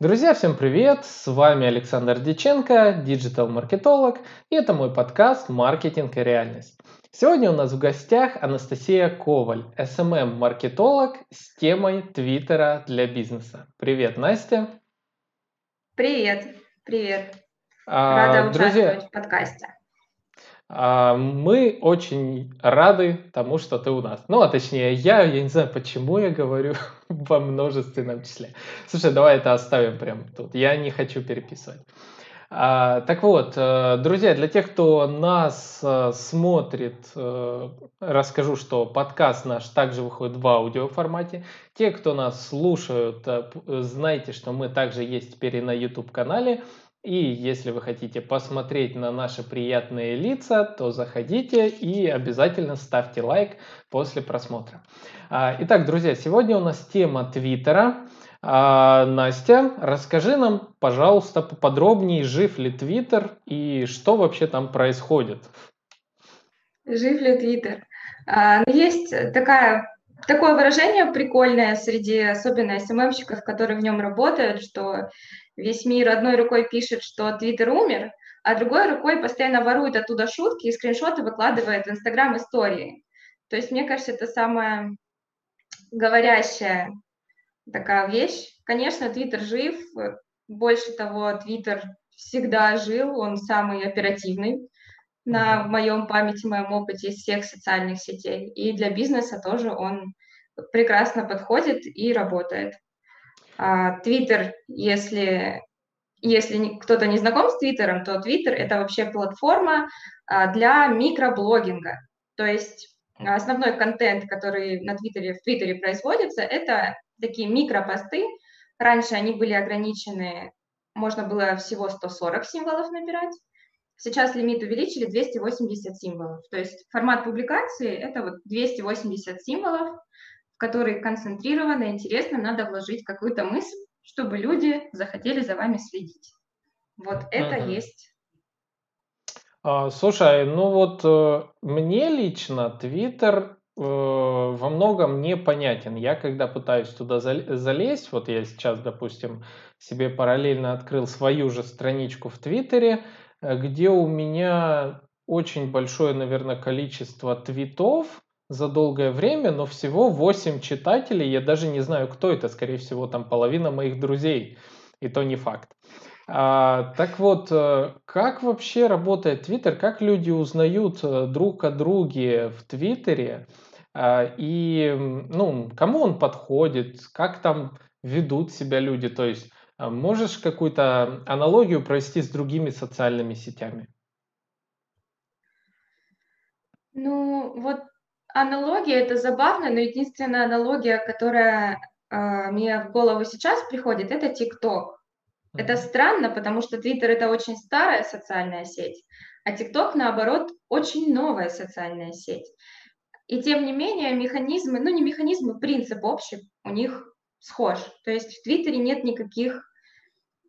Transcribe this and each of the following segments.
Друзья, всем привет! С вами Александр Диченко, диджитал-маркетолог, и это мой подкаст «Маркетинг и реальность». Сегодня у нас в гостях Анастасия Коваль, SMM-маркетолог с темой Твиттера для бизнеса. Привет, Настя! Привет, привет! А, Рада друзья, участвовать в подкасте. А, мы очень рады тому, что ты у нас. Ну, а точнее, я, я не знаю, почему я говорю во множественном числе. Слушай, давай это оставим прямо тут. Я не хочу переписывать. А, так вот, э, друзья, для тех, кто нас э, смотрит, э, расскажу, что подкаст наш также выходит в аудиоформате. Те, кто нас слушают, знайте, что мы также есть теперь и на YouTube-канале. И если вы хотите посмотреть на наши приятные лица, то заходите и обязательно ставьте лайк после просмотра. А, итак, друзья, сегодня у нас тема Твиттера. А, Настя, расскажи нам, пожалуйста, поподробнее, жив ли Твиттер и что вообще там происходит. Жив ли Твиттер? А, ну, есть такая такое выражение прикольное среди особенно СММщиков, которые в нем работают, что весь мир одной рукой пишет, что Твиттер умер, а другой рукой постоянно ворует оттуда шутки и скриншоты выкладывает в Инстаграм истории. То есть, мне кажется, это самая говорящая такая вещь. Конечно, Твиттер жив, больше того, Твиттер всегда жил, он самый оперативный на в моем памяти, в моем опыте из всех социальных сетей. И для бизнеса тоже он прекрасно подходит и работает. А, Твиттер, если, если кто-то не знаком с Твиттером, то Твиттер – это вообще платформа а, для микроблогинга. То есть основной контент, который на Твиттере, в Твиттере производится, это такие микропосты. Раньше они были ограничены, можно было всего 140 символов набирать. Сейчас лимит увеличили 280 символов. То есть формат публикации – это вот 280 символов, в который концентрированно, интересно, надо вложить какую-то мысль, чтобы люди захотели за вами следить. Вот это угу. есть. А, слушай, ну вот э, мне лично Твиттер э, во многом непонятен. Я когда пытаюсь туда залезть, вот я сейчас, допустим, себе параллельно открыл свою же страничку в Твиттере, э, где у меня очень большое, наверное, количество твитов, за долгое время, но всего 8 читателей, я даже не знаю, кто это, скорее всего, там половина моих друзей, и то не факт. А, так вот, э, как вообще работает Твиттер, как люди узнают э, друг о друге в Твиттере, а, и ну, кому он подходит, как там ведут себя люди, то есть а, можешь какую-то аналогию провести с другими социальными сетями? Ну, вот Аналогия это забавно, но единственная аналогия, которая э, мне в голову сейчас приходит, это ТикТок. Это странно, потому что Твиттер это очень старая социальная сеть, а ТикТок, наоборот, очень новая социальная сеть. И тем не менее механизмы, ну не механизмы, принцип общий у них схож. То есть в Твиттере нет никаких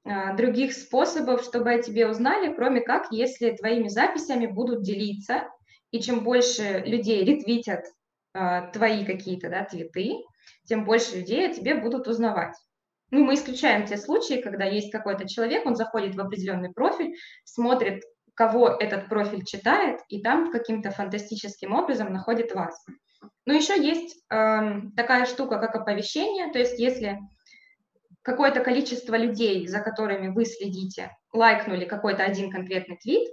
э, других способов, чтобы о тебе узнали, кроме как, если твоими записями будут делиться и чем больше людей ретвитят э, твои какие-то да, твиты, тем больше людей о тебе будут узнавать. Ну, мы исключаем те случаи, когда есть какой-то человек, он заходит в определенный профиль, смотрит, кого этот профиль читает, и там каким-то фантастическим образом находит вас. Но еще есть э, такая штука, как оповещение, то есть если какое-то количество людей, за которыми вы следите, лайкнули какой-то один конкретный твит,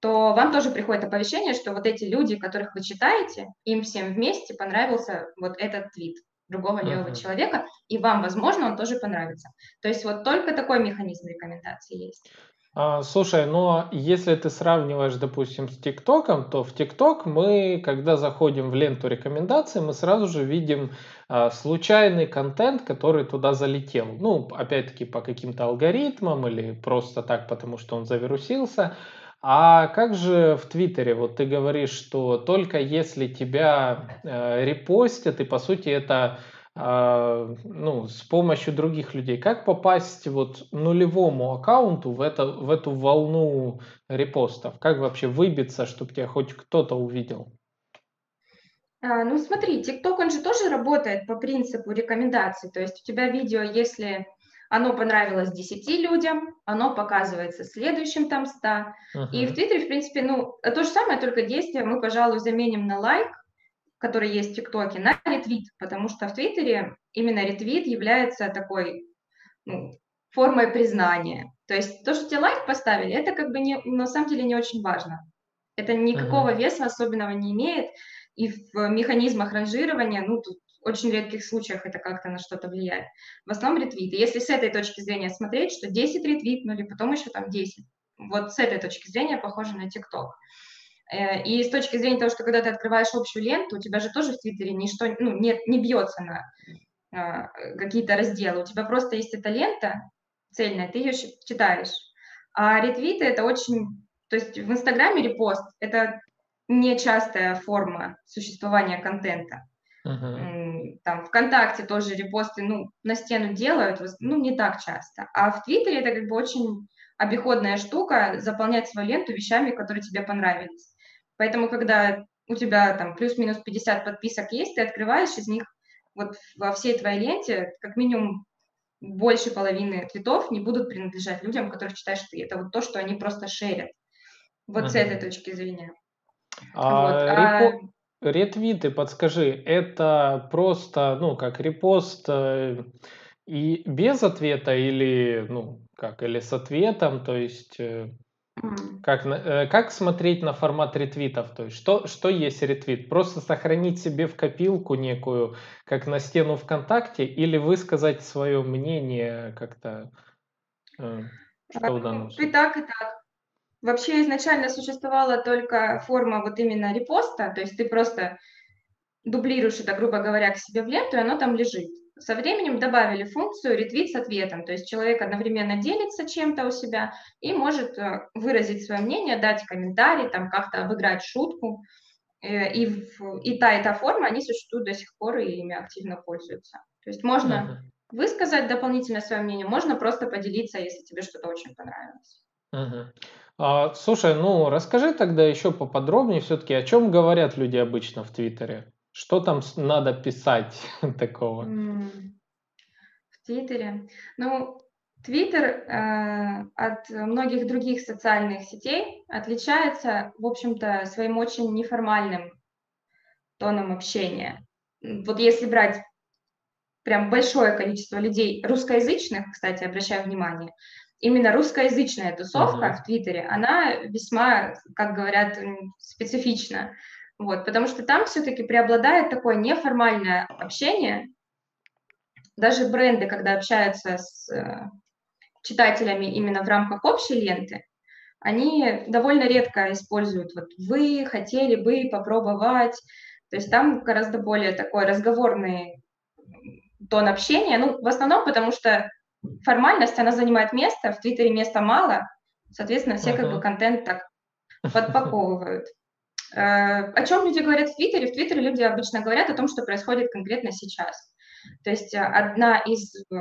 то вам тоже приходит оповещение, что вот эти люди, которых вы читаете, им всем вместе понравился вот этот твит другого левого uh-huh. человека, и вам, возможно, он тоже понравится. То есть вот только такой механизм рекомендации есть. А, слушай, но если ты сравниваешь, допустим, с ТикТоком, то в ТикТок мы, когда заходим в ленту рекомендаций, мы сразу же видим а, случайный контент, который туда залетел. Ну, опять-таки, по каким-то алгоритмам или просто так, потому что он завирусился. А как же в Твиттере? Вот ты говоришь, что только если тебя э, репостят, и по сути это э, ну, с помощью других людей. Как попасть вот нулевому аккаунту в, это, в эту волну репостов? Как вообще выбиться, чтобы тебя хоть кто-то увидел? А, ну смотри, ТикТок, он же тоже работает по принципу рекомендаций. То есть у тебя видео, если оно понравилось 10 людям, оно показывается следующим там 100. Uh-huh. И в Твиттере, в принципе, ну, то же самое, только действие мы, пожалуй, заменим на лайк, который есть в ТикТоке, на ретвит, потому что в Твиттере именно ретвит является такой ну, формой признания. То есть то, что тебе лайк поставили, это как бы не, на самом деле не очень важно. Это никакого uh-huh. веса особенного не имеет, и в механизмах ранжирования, ну, тут очень редких случаях это как-то на что-то влияет. В основном ретвиты. Если с этой точки зрения смотреть, что 10 ретвитнули, потом еще там 10. Вот с этой точки зрения похоже на ТикТок. Э, и с точки зрения того, что когда ты открываешь общую ленту, у тебя же тоже в Твиттере ничто ну, нет, не бьется на а, какие-то разделы. У тебя просто есть эта лента цельная, ты ее читаешь. А ретвиты это очень... То есть в Инстаграме репост — это нечастая форма существования контента. Uh-huh. Там ВКонтакте тоже репосты, ну, на стену делают, ну, не так часто. А в Твиттере это как бы очень обиходная штука, заполнять свою ленту вещами, которые тебе понравились. Поэтому, когда у тебя там плюс-минус 50 подписок есть, ты открываешь из них вот во всей твоей ленте как минимум больше половины твитов не будут принадлежать людям, которые считают, что это вот то, что они просто шерят. Вот uh-huh. с этой точки зрения. А, вот. а... Ретвиты, подскажи, это просто, ну, как репост э, и без ответа или, ну, как, или с ответом, то есть э, как, э, как смотреть на формат ретвитов? То есть что, что есть ретвит? Просто сохранить себе в копилку некую, как на стену ВКонтакте, или высказать свое мнение как-то? Что в данном случае? И так, и так. Вообще изначально существовала только форма вот именно репоста, то есть ты просто дублируешь это, грубо говоря, к себе в ленту, и оно там лежит. Со временем добавили функцию ретвит с ответом, то есть человек одновременно делится чем-то у себя и может э, выразить свое мнение, дать комментарий, там как-то обыграть шутку. Э, и, и та, и та форма, они существуют до сих пор, и ими активно пользуются. То есть можно высказать дополнительно свое мнение, можно просто поделиться, если тебе что-то очень понравилось. Uh-huh. А, слушай, ну расскажи тогда еще поподробнее все-таки, о чем говорят люди обычно в Твиттере? Что там надо писать такого? В Твиттере? Ну, Твиттер э, от многих других социальных сетей отличается, в общем-то, своим очень неформальным тоном общения. Вот если брать прям большое количество людей русскоязычных, кстати, обращаю внимание, именно русскоязычная тусовка uh-huh. в Твиттере, она весьма, как говорят, специфична. Вот, потому что там все-таки преобладает такое неформальное общение. Даже бренды, когда общаются с э, читателями именно в рамках общей ленты, они довольно редко используют вот «вы хотели бы попробовать». То есть там гораздо более такой разговорный тон общения. Ну, в основном потому что формальность, она занимает место, в Твиттере места мало, соответственно, все uh-huh. как бы контент так подпаковывают. Э, о чем люди говорят в Твиттере? В Твиттере люди обычно говорят о том, что происходит конкретно сейчас. То есть э, одна из э,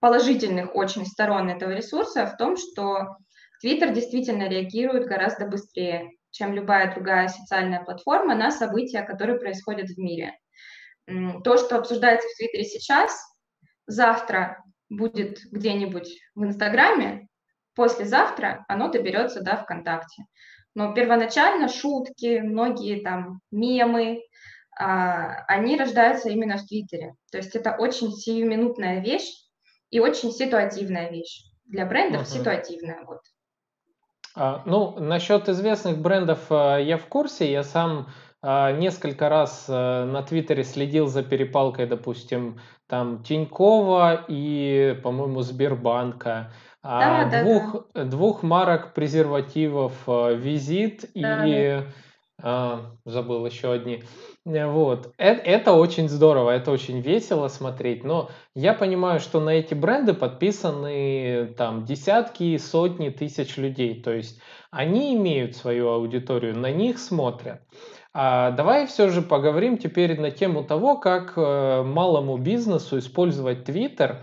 положительных очень сторон этого ресурса в том, что Твиттер действительно реагирует гораздо быстрее, чем любая другая социальная платформа на события, которые происходят в мире. То, что обсуждается в Твиттере сейчас, завтра будет где-нибудь в Инстаграме, послезавтра оно доберется до ВКонтакте. Но первоначально шутки, многие там мемы, а, они рождаются именно в Твиттере. То есть это очень сиюминутная вещь и очень ситуативная вещь. Для брендов uh-huh. ситуативная. Вот. А, ну, насчет известных брендов а, я в курсе. Я сам несколько раз а, на Твиттере следил за перепалкой, допустим, там Тинькова и, по-моему, Сбербанка. А, да, двух, да. двух марок презервативов э, визит да, и а, забыл еще одни. Вот. Это, это очень здорово, это очень весело смотреть, но я понимаю, что на эти бренды подписаны там десятки, сотни тысяч людей, то есть они имеют свою аудиторию, на них смотрят. А давай все же поговорим теперь на тему того, как э, малому бизнесу использовать Twitter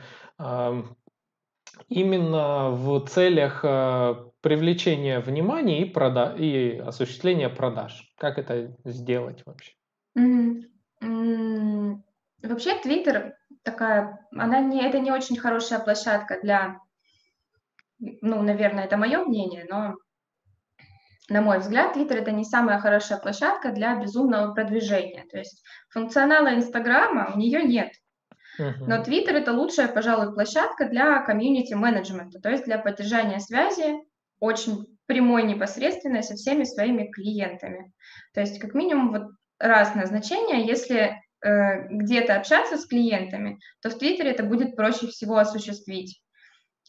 именно в целях э, привлечения внимания и, прода- и осуществления продаж. Как это сделать вообще? Mm-hmm. Вообще, Твиттер такая, она не, это не очень хорошая площадка для, ну, наверное, это мое мнение, но на мой взгляд, Twitter это не самая хорошая площадка для безумного продвижения. То есть функционала Инстаграма у нее нет. Но Twitter это лучшая, пожалуй, площадка для комьюнити-менеджмента, то есть для поддержания связи очень прямой, непосредственной со всеми своими клиентами. То есть как минимум вот раз назначение, если э, где-то общаться с клиентами, то в Твиттере это будет проще всего осуществить.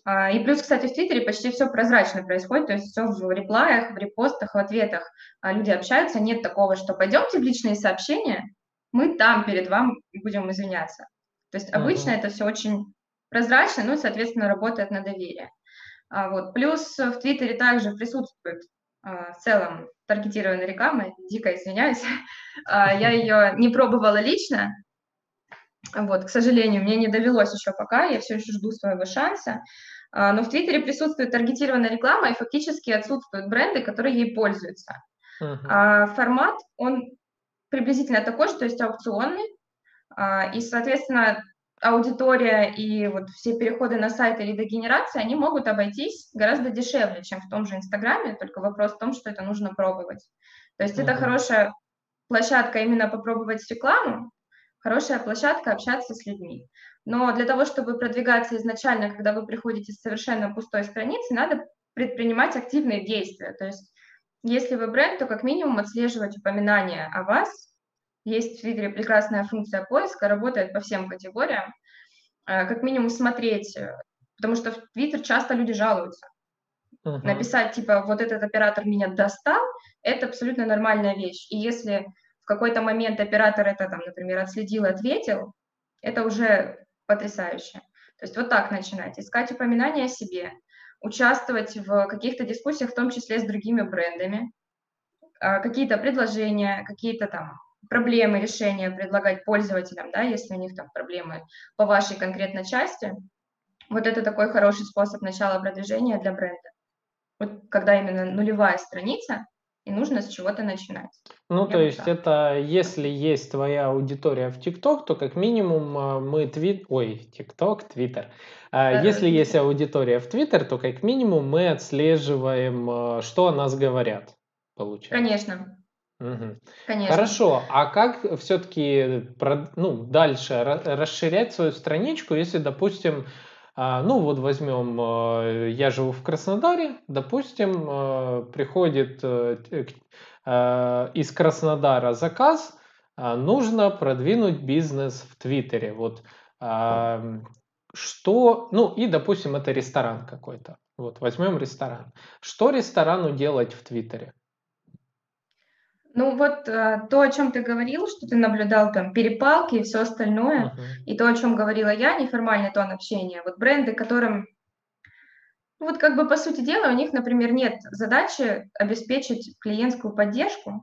А, и плюс, кстати, в Твиттере почти все прозрачно происходит, то есть все в реплаях, в репостах, в ответах. А люди общаются, нет такого, что пойдемте в личные сообщения, мы там перед вами будем извиняться. То есть обычно uh-huh. это все очень прозрачно, ну и, соответственно, работает на доверие. А вот. Плюс в Твиттере также присутствует а, в целом таргетированная реклама, дико извиняюсь, а, я ее не пробовала лично, вот, к сожалению, мне не довелось еще пока, я все еще жду своего шанса. А, но в Твиттере присутствует таргетированная реклама, и фактически отсутствуют бренды, которые ей пользуются. Uh-huh. Формат, он приблизительно такой же, то есть аукционный, а, и, соответственно, аудитория и вот все переходы на сайт или дегенерация, они могут обойтись гораздо дешевле, чем в том же Инстаграме, только вопрос в том, что это нужно пробовать. То есть uh-huh. это хорошая площадка именно попробовать рекламу, хорошая площадка общаться с людьми. Но для того, чтобы продвигаться изначально, когда вы приходите с совершенно пустой страницы, надо предпринимать активные действия. То есть если вы бренд, то как минимум отслеживать упоминания о вас. Есть в Твиттере прекрасная функция поиска, работает по всем категориям. Э, как минимум смотреть, э, потому что в Твиттер часто люди жалуются. Uh-huh. Написать, типа, вот этот оператор меня достал, это абсолютно нормальная вещь. И если в какой-то момент оператор это, там, например, отследил, ответил, это уже потрясающе. То есть вот так начинать, искать упоминания о себе, участвовать в каких-то дискуссиях, в том числе с другими брендами, а, какие-то предложения, какие-то там проблемы, решения предлагать пользователям, да, если у них там проблемы по вашей конкретной части. Вот это такой хороший способ начала продвижения для бренда. Вот когда именно нулевая страница, и нужно с чего-то начинать. Ну, Я то есть так. это если есть твоя аудитория в ТикТок, то как минимум э, мы твит... Ой, ТикТок, Твиттер. А если есть аудитория в Твиттер, то как минимум мы отслеживаем, э, что о нас говорят, получается. Конечно. Угу. Конечно. Хорошо, а как все-таки ну, дальше расширять свою страничку, если, допустим, а, ну вот возьмем, а, я живу в Краснодаре, допустим, а, приходит э, из Краснодара заказ, нужно продвинуть бизнес в Твиттере. Вот что, ну и, допустим, это ресторан какой-то. Вот возьмем ресторан. Что ресторану делать в Твиттере? Ну вот э, то, о чем ты говорил, что ты наблюдал там перепалки и все остальное, uh-huh. и то, о чем говорила я, неформальный тон общения. Вот бренды, которым, ну вот как бы по сути дела, у них, например, нет задачи обеспечить клиентскую поддержку,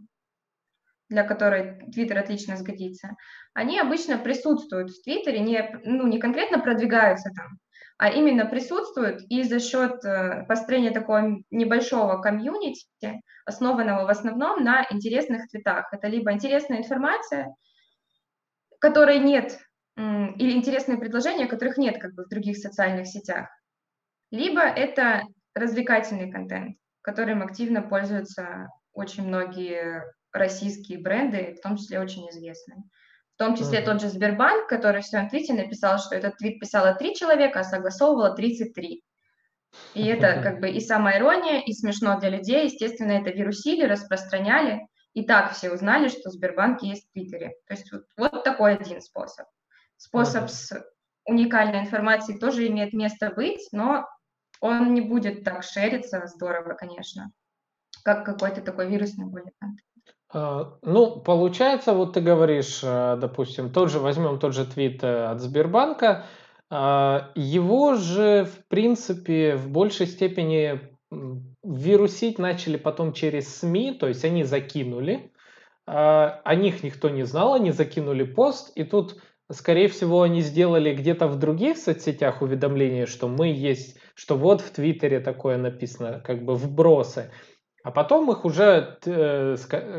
для которой Twitter отлично сгодится, они обычно присутствуют в Твиттере, не, ну, не конкретно продвигаются там, а именно присутствуют и за счет э, построения такого небольшого комьюнити, основанного в основном на интересных цветах. Это либо интересная информация, которой нет, или интересные предложения, которых нет как бы в других социальных сетях, либо это развлекательный контент, которым активно пользуются очень многие российские бренды, в том числе очень известные. В том числе mm-hmm. тот же Сбербанк, который в своем твите написал, что этот твит писало три человека, а согласовывало 33. И это как бы и самая ирония, и смешно для людей. Естественно, это вирусили, распространяли. И так все узнали, что Сбербанк есть в Твиттере. То есть вот, вот такой один способ. Способ mm-hmm. с уникальной информацией тоже имеет место быть, но он не будет так шериться здорово, конечно, как какой-то такой вирусный. А, ну, получается, вот ты говоришь, э, допустим, тот же, возьмем тот же твит э, от Сбербанка, его же, в принципе, в большей степени вирусить начали потом через СМИ, то есть они закинули, о них никто не знал, они закинули пост, и тут, скорее всего, они сделали где-то в других соцсетях уведомление, что мы есть, что вот в Твиттере такое написано, как бы вбросы. А потом их уже, э,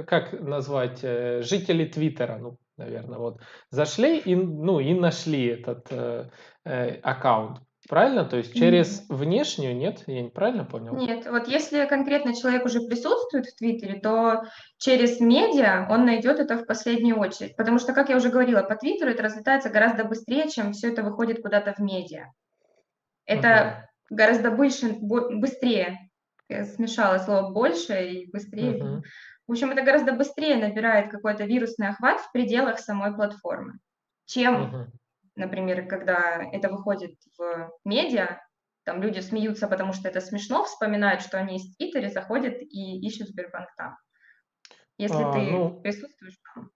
как назвать, э, жители Твиттера, ну, наверное. Вот зашли и, ну, и нашли этот э, э, аккаунт. Правильно? То есть через внешнюю, нет? Я неправильно понял? Нет, вот если конкретно человек уже присутствует в Твиттере, то через медиа он найдет это в последнюю очередь. Потому что, как я уже говорила, по Твиттеру это разлетается гораздо быстрее, чем все это выходит куда-то в медиа. Это угу. гораздо больше, быстрее. Я смешала слово больше и быстрее. Угу. В общем, это гораздо быстрее набирает какой-то вирусный охват в пределах самой платформы, чем угу например, когда это выходит в медиа, там люди смеются, потому что это смешно, вспоминают, что они из Твиттере, заходят и ищут Сбербанк там. Если а, ты ну, присутствуешь там,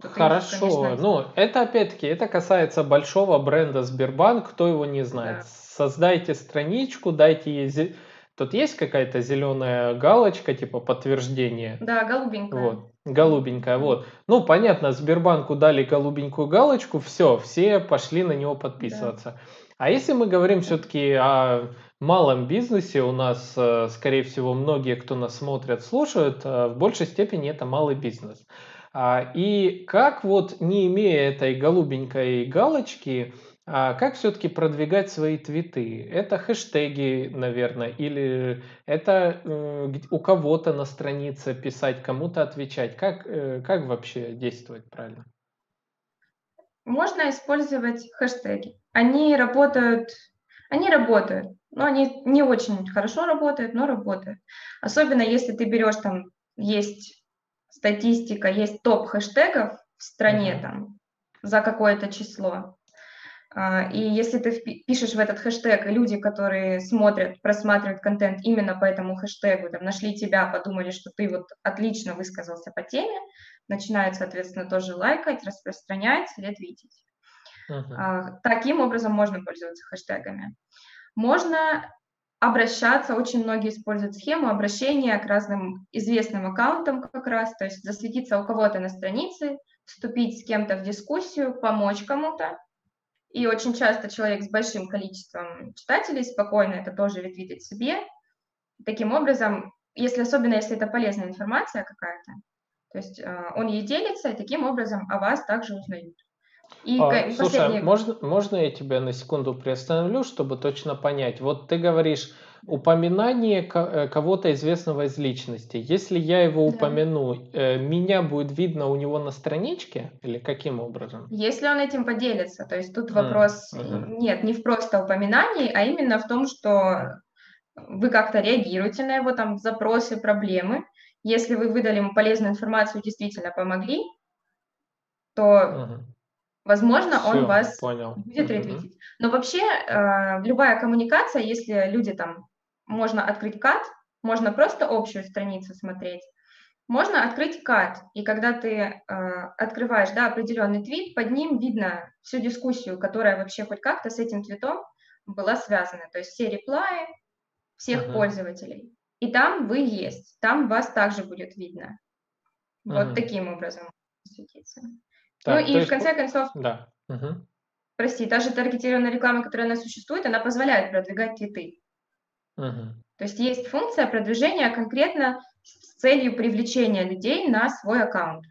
то Хорошо, ты, конечно, ну это опять-таки, это касается большого бренда Сбербанк, кто его не знает. Да. Создайте страничку, дайте ей Тут есть какая-то зеленая галочка, типа подтверждение? Да, голубенькая. Вот, голубенькая, вот. Ну, понятно, Сбербанку дали голубенькую галочку, все, все пошли на него подписываться. Да. А если мы говорим все-таки о малом бизнесе, у нас, э, скорее всего, многие, кто нас смотрят, слушают, э, в большей степени это малый бизнес. А, и как вот, не имея этой голубенькой галочки, а как все-таки продвигать свои твиты? Это хэштеги, наверное, или это э, у кого-то на странице писать, кому-то отвечать? Как, э, как вообще действовать правильно? Можно использовать хэштеги. Они работают, они работают, но они не очень хорошо работают, но работают. Особенно если ты берешь там, есть статистика, есть топ хэштегов в стране uh-huh. там за какое-то число. А, и если ты пишешь в этот хэштег, люди, которые смотрят, просматривают контент именно по этому хэштегу, там, нашли тебя, подумали, что ты вот отлично высказался по теме, начинают, соответственно, тоже лайкать, распространять, ретвитить. Uh-huh. Таким образом можно пользоваться хэштегами. Можно обращаться, очень многие используют схему обращения к разным известным аккаунтам как раз, то есть засветиться у кого-то на странице, вступить с кем-то в дискуссию, помочь кому-то, и очень часто человек с большим количеством читателей спокойно это тоже ретвитит себе. Таким образом, если особенно если это полезная информация какая-то, то есть э, он ей делится, и таким образом о вас также узнают. И а, слушай, можно, можно я тебя на секунду приостановлю, чтобы точно понять? Вот ты говоришь упоминание э, кого-то известного из личности. Если я его упомяну, э, меня будет видно у него на страничке или каким образом? Если он этим поделится, то есть тут вопрос mm-hmm. нет, не в просто упоминании, а именно в том, что вы как-то реагируете на его там запросы, проблемы. Если вы выдали ему полезную информацию, действительно помогли, то mm-hmm. Возможно, Все, он вас понял. будет ретвитить. Но вообще э, любая коммуникация, если люди там, можно открыть кат, можно просто общую страницу смотреть, можно открыть кат, и когда ты э, открываешь да, определенный твит, под ним видно всю дискуссию, которая вообще хоть как-то с этим твитом была связана, то есть все реплаи всех uh-huh. пользователей. И там вы есть, там вас также будет видно. Uh-huh. Вот таким образом светиться. Ну так, ну и есть... в конце концов, да. угу. прости, та же таргетированная реклама, которая у нас существует, она позволяет продвигать твиты. Угу. То есть есть функция продвижения конкретно с целью привлечения людей на свой аккаунт.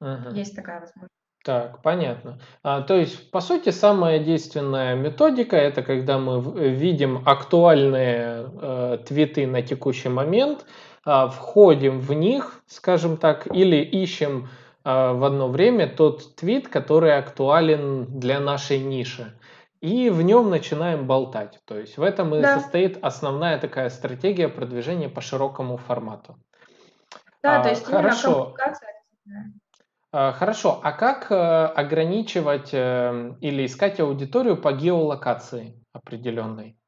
Угу. Есть такая возможность. Так, понятно. А, то есть, по сути, самая действенная методика это когда мы видим актуальные э, твиты на текущий момент, э, входим в них, скажем так, или ищем в одно время тот твит, который актуален для нашей ниши. И в нем начинаем болтать. То есть в этом и да. состоит основная такая стратегия продвижения по широкому формату. Да, а, то есть хорошо. А, хорошо, а как а, ограничивать а, или искать аудиторию по геолокации определенной?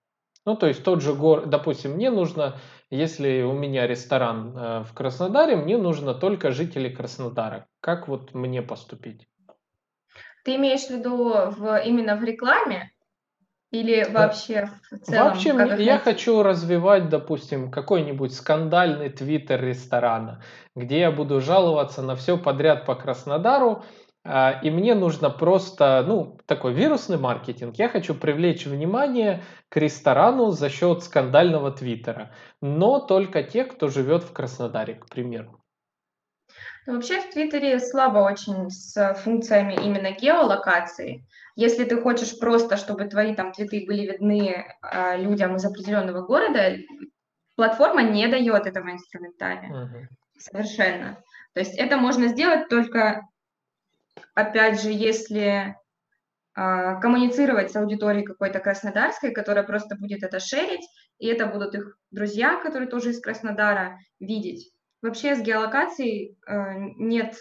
Ну, то есть тот же город, допустим, мне нужно если у меня ресторан э, в Краснодаре, мне нужно только жители Краснодара. Как вот мне поступить? Ты имеешь в виду в, именно в рекламе или вообще в целом? Вообще, я найти? хочу развивать, допустим, какой-нибудь скандальный твиттер ресторана, где я буду жаловаться на все подряд по Краснодару, и мне нужно просто, ну, такой вирусный маркетинг. Я хочу привлечь внимание к ресторану за счет скандального твиттера. Но только те, кто живет в Краснодаре, к примеру. Ну, вообще в Твиттере слабо очень с функциями именно геолокации. Если ты хочешь просто, чтобы твои там твиты были видны э, людям из определенного города, платформа не дает этого инструментария. Uh-huh. Совершенно. То есть это можно сделать только, опять же, если э, коммуницировать с аудиторией какой-то краснодарской, которая просто будет это шерить, и это будут их друзья, которые тоже из Краснодара, видеть. Вообще с геолокацией э, нет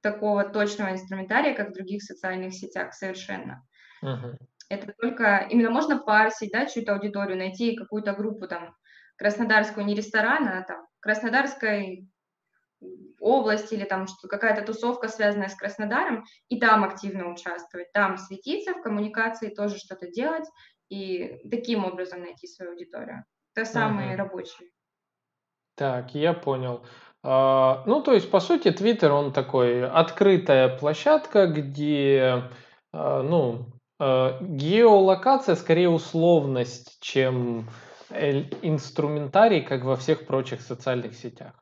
такого точного инструментария, как в других социальных сетях совершенно. Uh-huh. Это только именно можно парсить, да, чью-то аудиторию, найти какую-то группу там краснодарскую, не ресторана, а там краснодарской области или там какая-то тусовка, связанная с Краснодаром, и там активно участвовать, там светиться, в коммуникации тоже что-то делать, и таким образом найти свою аудиторию. Это самые uh-huh. рабочие. Так, я понял. А, ну, то есть, по сути, Twitter, он такой открытая площадка, где, а, ну, а, геолокация скорее условность, чем инструментарий, как во всех прочих социальных сетях.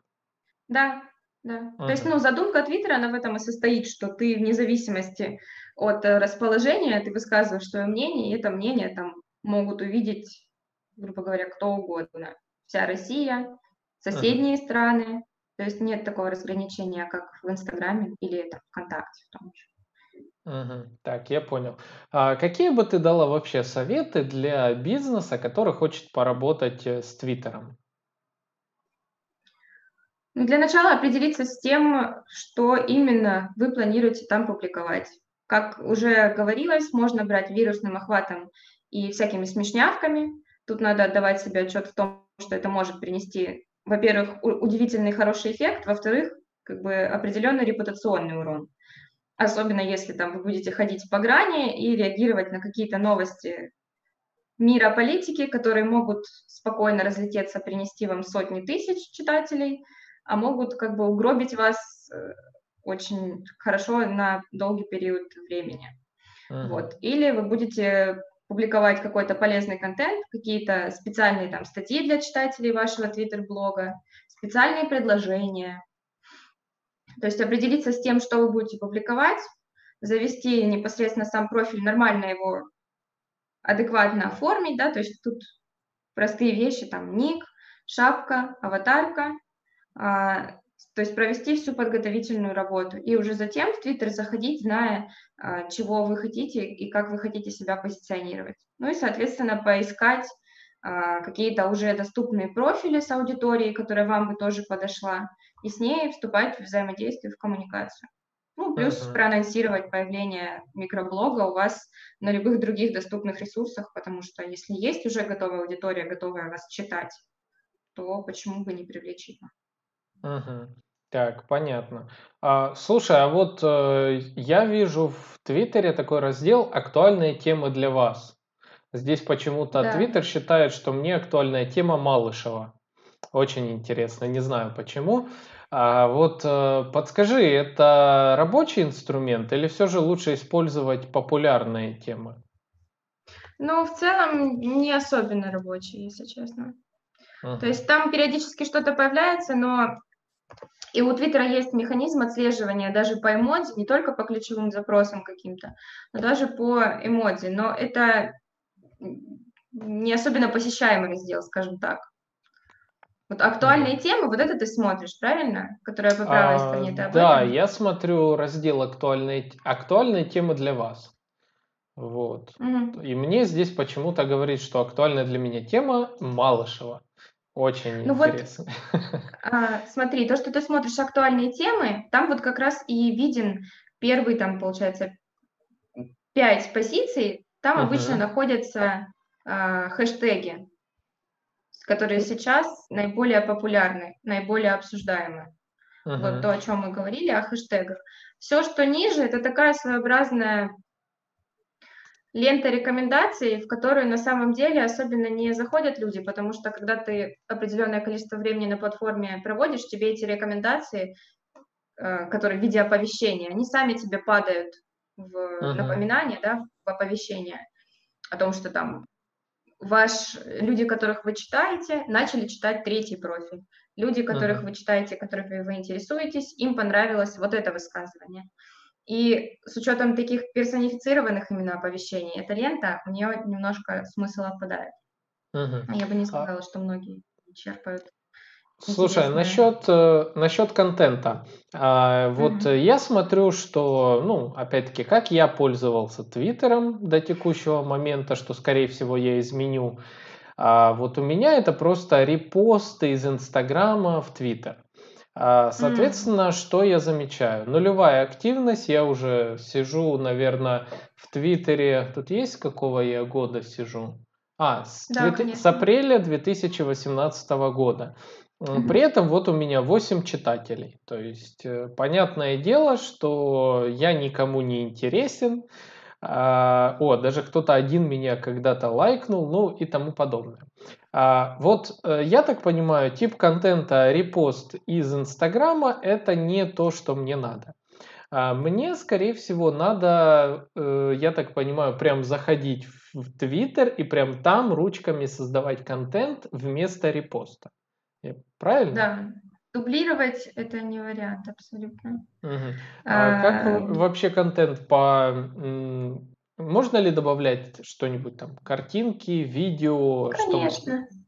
Да, да. Ага. То есть, ну, задумка Твиттера, она в этом и состоит, что ты вне зависимости от э, расположения, ты высказываешь свое мнение, и это мнение там могут увидеть, грубо говоря, кто угодно. Вся Россия, соседние ага. страны. То есть нет такого разграничения, как в Инстаграме или там, ВКонтакте в том же. Угу. Так, я понял. А какие бы ты дала вообще советы для бизнеса, который хочет поработать э, с Твиттером? Ну, для начала определиться с тем, что именно вы планируете там публиковать. Как уже говорилось, можно брать вирусным охватом и всякими смешнявками. Тут надо отдавать себе отчет в том, что это может принести, во-первых, удивительный хороший эффект, во-вторых, как бы определенный репутационный урон. Особенно если там вы будете ходить по грани и реагировать на какие-то новости мира политики, которые могут спокойно разлететься, принести вам сотни тысяч читателей, а могут как бы угробить вас э, очень хорошо на долгий период времени. Uh-huh. Вот. Или вы будете публиковать какой-то полезный контент, какие-то специальные там статьи для читателей вашего твиттер-блога, специальные предложения. То есть определиться с тем, что вы будете публиковать, завести непосредственно сам профиль, нормально его адекватно оформить, да, то есть тут простые вещи, там ник, шапка, аватарка, то есть провести всю подготовительную работу и уже затем в Твиттер заходить, зная, а, чего вы хотите и как вы хотите себя позиционировать. Ну и, соответственно, поискать а, какие-то уже доступные профили с аудиторией, которая вам бы тоже подошла, и с ней вступать в взаимодействие, в коммуникацию. Ну, плюс uh-huh. проанонсировать появление микроблога у вас на любых других доступных ресурсах, потому что если есть уже готовая аудитория, готовая вас читать, то почему бы не привлечь ее? Мгм. Так, понятно. А, слушай, а вот э, я вижу в Твиттере такой раздел «Актуальные темы для вас». Здесь почему-то Да. Твиттер считает, что мне актуальная тема Малышева. Очень интересно, не знаю почему. А вот э, подскажи, это рабочий инструмент или все же лучше использовать популярные темы? Ну, в целом, не особенно рабочий, если честно. То есть там периодически что-то появляется, но и у Твиттера есть механизм отслеживания даже по эмодзи, не только по ключевым запросам каким-то, но даже по эмодзи. Но это не особенно посещаемый раздел, скажем так. Вот актуальные темы, вот это ты смотришь, правильно? Которая по правой а, стороне. Ты да, я смотрю раздел актуальные, актуальные темы для вас. Вот. mm И мне здесь почему-то говорит, что актуальная для меня тема Малышева. Очень ну интересно. Вот, а, смотри, то, что ты смотришь актуальные темы, там вот как раз и виден первый, там, получается, пять позиций, там uh-huh. обычно находятся а, хэштеги, которые сейчас наиболее популярны, наиболее обсуждаемы. Uh-huh. Вот то, о чем мы говорили, о хэштегах. Все, что ниже, это такая своеобразная лента рекомендаций, в которую на самом деле особенно не заходят люди, потому что когда ты определенное количество времени на платформе проводишь, тебе эти рекомендации, э, которые в виде оповещения, они сами тебе падают в uh-huh. напоминание, да, в оповещение о том, что там ваш, люди, которых вы читаете, начали читать третий профиль. Люди, которых uh-huh. вы читаете, которых вы интересуетесь, им понравилось вот это высказывание. И с учетом таких персонифицированных именно оповещений, эта лента, у нее немножко смысл отпадает. Uh-huh. Я бы не а сказала, а... что многие черпают. Слушай, насчет, э, насчет контента. А, вот mm-hmm. я смотрю, что, ну, опять-таки, как я пользовался Твиттером до текущего момента, что, скорее всего, я изменю. А вот у меня это просто репосты из Инстаграма в Твиттер. А, соответственно, mm. что я замечаю? Нулевая активность. Я уже сижу, наверное, в Твиттере. Тут есть какого я года сижу? А, с, да, 20... с апреля 2018 года. При этом вот у меня 8 читателей. То есть, э, понятное дело, что я никому не интересен. А, о, даже кто-то один меня когда-то лайкнул, ну и тому подобное. А, вот э, я так понимаю, тип контента репост из Инстаграма это не то, что мне надо. А мне, скорее всего, надо, э, я так понимаю, прям заходить в Твиттер и прям там ручками создавать контент вместо репоста. Правильно? Да. Дублировать это не вариант абсолютно. Угу. А как а, вообще контент по... Можно ли добавлять что-нибудь там? Картинки, видео? Конечно. Что...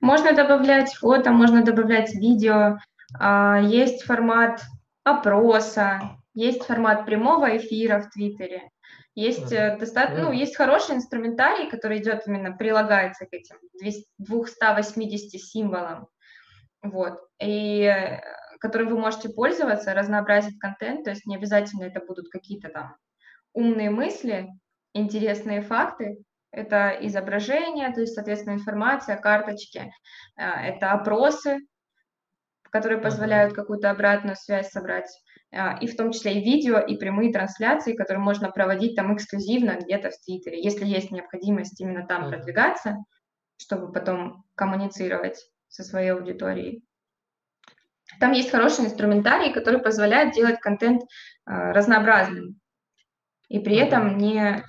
Можно добавлять фото, можно добавлять видео. А, есть формат опроса, есть формат прямого эфира в Твиттере. Есть uh-huh. достаточно, ну, есть хороший инструментарий, который идет именно, прилагается к этим 280 символам, вот, и э, который вы можете пользоваться, разнообразить контент, то есть не обязательно это будут какие-то там умные мысли, интересные факты, это изображение, то есть, соответственно, информация, карточки, э, это опросы, которые позволяют какую-то обратную связь собрать, а, и в том числе и видео, и прямые трансляции, которые можно проводить там эксклюзивно где-то в Твиттере, если есть необходимость именно там продвигаться, чтобы потом коммуницировать со своей аудиторией. Там есть хороший инструментарий, который позволяет делать контент а, разнообразным и при этом не,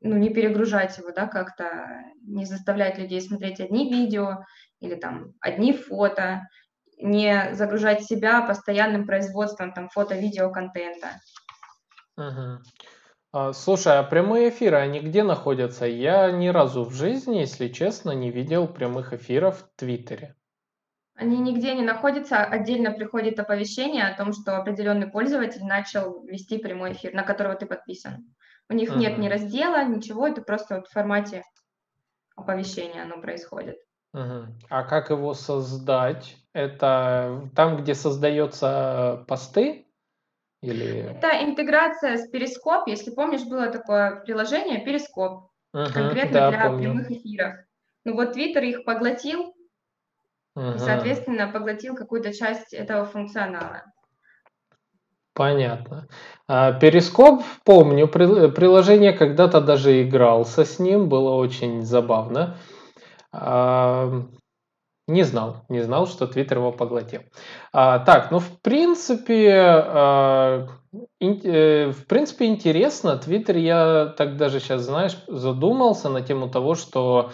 ну, не перегружать его, да, как-то не заставлять людей смотреть одни видео или там одни фото, не загружать себя постоянным производством там фото-видео контента. Угу. слушай, а прямые эфиры, они где находятся? Я ни разу в жизни, если честно, не видел прямых эфиров в Твиттере. Они нигде не находятся, отдельно приходит оповещение о том, что определенный пользователь начал вести прямой эфир, на которого ты подписан. У них uh нет ни раздела, ничего, это просто вот в формате оповещения оно происходит. Угу. А как его создать? Это там, где создается посты? Или... Это интеграция с Перископ. Если помнишь, было такое приложение Перископ, угу, конкретно да, для помню. прямых эфиров. Ну вот Твиттер их поглотил, угу. и, соответственно, поглотил какую-то часть этого функционала. Понятно. А, Перископ, помню, приложение когда-то даже игрался с ним, было очень забавно. Не знал, не знал, что Твиттер его поглотил. А, так, ну в принципе, а, ин, э, в принципе интересно. Твиттер я так даже сейчас, знаешь, задумался на тему того, что а,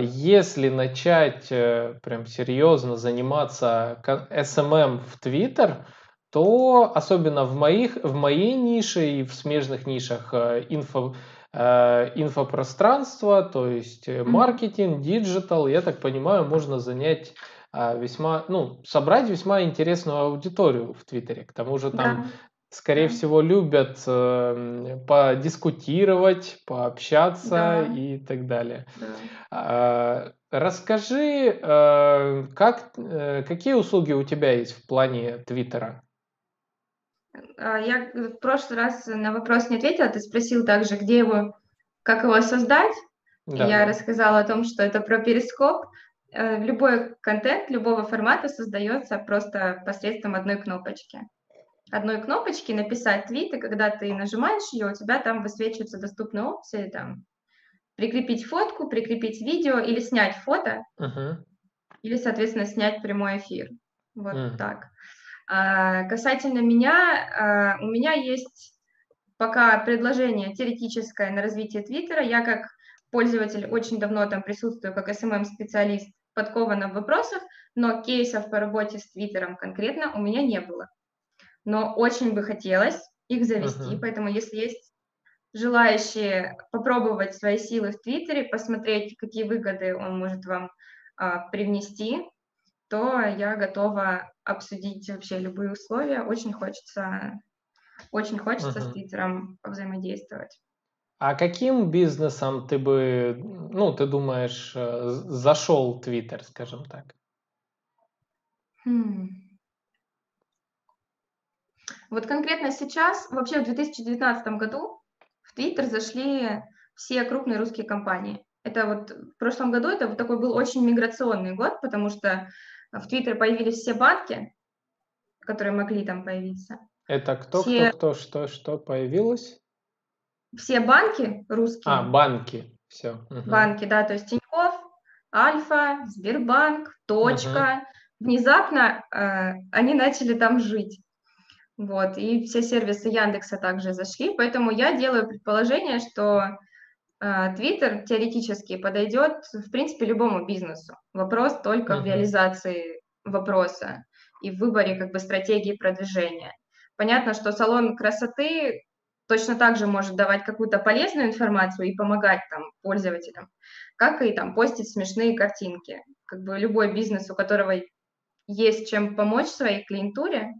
если начать а, прям серьезно заниматься SMM в Твиттер, то особенно в моих, в моей нише и в смежных нишах э, инфо Э, инфопространство, то есть э, маркетинг, digital, я так понимаю, можно занять а, весьма, ну, собрать весьма интересную аудиторию в Твиттере. К тому же там. Скорее да. всего, любят э, подискутировать, пообщаться да. и так далее. Да. А, расскажи, э, как, э, какие услуги у тебя есть в плане Твиттера? А, я в прошлый раз на вопрос не ответила, ты спросил также, где его, как его создать. Да. Я рассказала о том, что это про перископ. Э, любой контент любого формата создается просто посредством одной кнопочки. Одной кнопочки написать твит, и когда ты нажимаешь ее, у тебя там высвечиваются доступные опции, там прикрепить фотку, прикрепить видео или снять фото, uh-huh. или, соответственно, снять прямой эфир. Вот uh-huh. так. А, касательно меня, а, у меня есть пока предложение теоретическое на развитие Твиттера. Я как пользователь, очень давно там присутствую как SMM-специалист, подкована в вопросах, но кейсов по работе с Твиттером конкретно у меня не было. Но очень бы хотелось их завести, uh-huh. поэтому если есть желающие попробовать свои силы в Твиттере, посмотреть, какие выгоды он может вам а, привнести, то я готова обсудить вообще любые условия. Очень хочется, очень хочется uh-huh. с Твиттером взаимодействовать. А каким бизнесом ты бы, ну, ты думаешь, э, зашел Твиттер, скажем так? Хм. Вот конкретно сейчас, вообще в 2019 году в Твиттер зашли все крупные русские компании. Это вот в прошлом году это вот такой был очень миграционный год, потому что в Твиттер появились все банки, которые могли там появиться. Это кто, все... кто, кто, что, что появилось? Все банки русские. А, банки, все. Угу. Банки, да, то есть Тинькофф, Альфа, Сбербанк, Точка. Угу. Внезапно э, они начали там жить. Вот, и все сервисы Яндекса также зашли, поэтому я делаю предположение, что э, Твиттер теоретически подойдет, в принципе, любому бизнесу. Вопрос только uh-huh. в реализации вопроса и в выборе как бы стратегии продвижения. Понятно, что салон красоты точно так же может давать какую-то полезную информацию и помогать там пользователям, как и там постить смешные картинки. Как бы любой бизнес, у которого есть чем помочь своей клиентуре,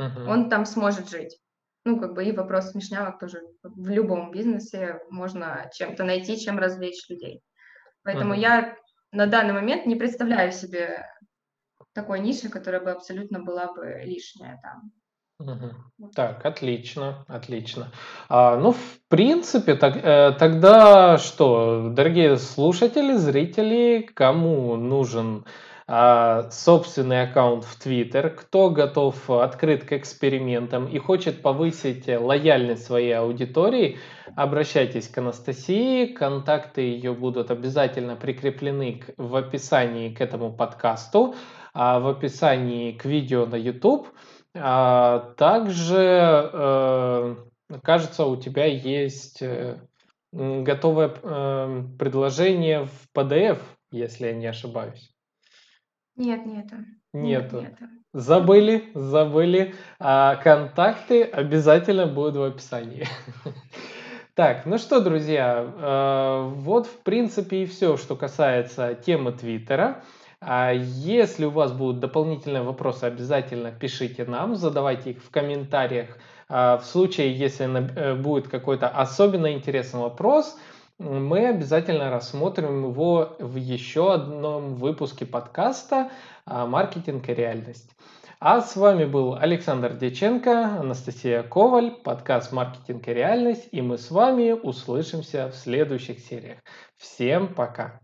uh-huh. он там сможет жить. Ну, как бы и вопрос смешнявок тоже в любом бизнесе можно чем-то найти, чем развлечь людей. Поэтому uh-huh. я на данный момент не представляю себе такой ниши, которая бы абсолютно была бы лишняя там. Угу. Так, отлично, отлично. А, ну, в принципе, так, э, тогда что, дорогие слушатели, зрители, кому нужен собственный аккаунт в Twitter, кто готов открыт к экспериментам и хочет повысить лояльность своей аудитории, обращайтесь к Анастасии. Контакты ее будут обязательно прикреплены в описании к этому подкасту, а в описании к видео на YouTube. А, также, э, кажется, у тебя есть э, готовое э, предложение в PDF, если я не ошибаюсь. Нет, нету. Нету. Нет, нету. Забыли, забыли. А контакты обязательно будут в описании. Так, ну что, друзья, э, вот в принципе и все, что касается темы Твиттера. А если у вас будут дополнительные вопросы, обязательно пишите нам, задавайте их в комментариях. А в случае, если э, будет какой-то особенно интересный вопрос, мы обязательно рассмотрим его в еще одном выпуске подкаста «Маркетинг и реальность». А с вами был Александр Деченко, Анастасия Коваль, подкаст «Маркетинг и реальность», и мы с вами услышимся в следующих сериях. Всем пока!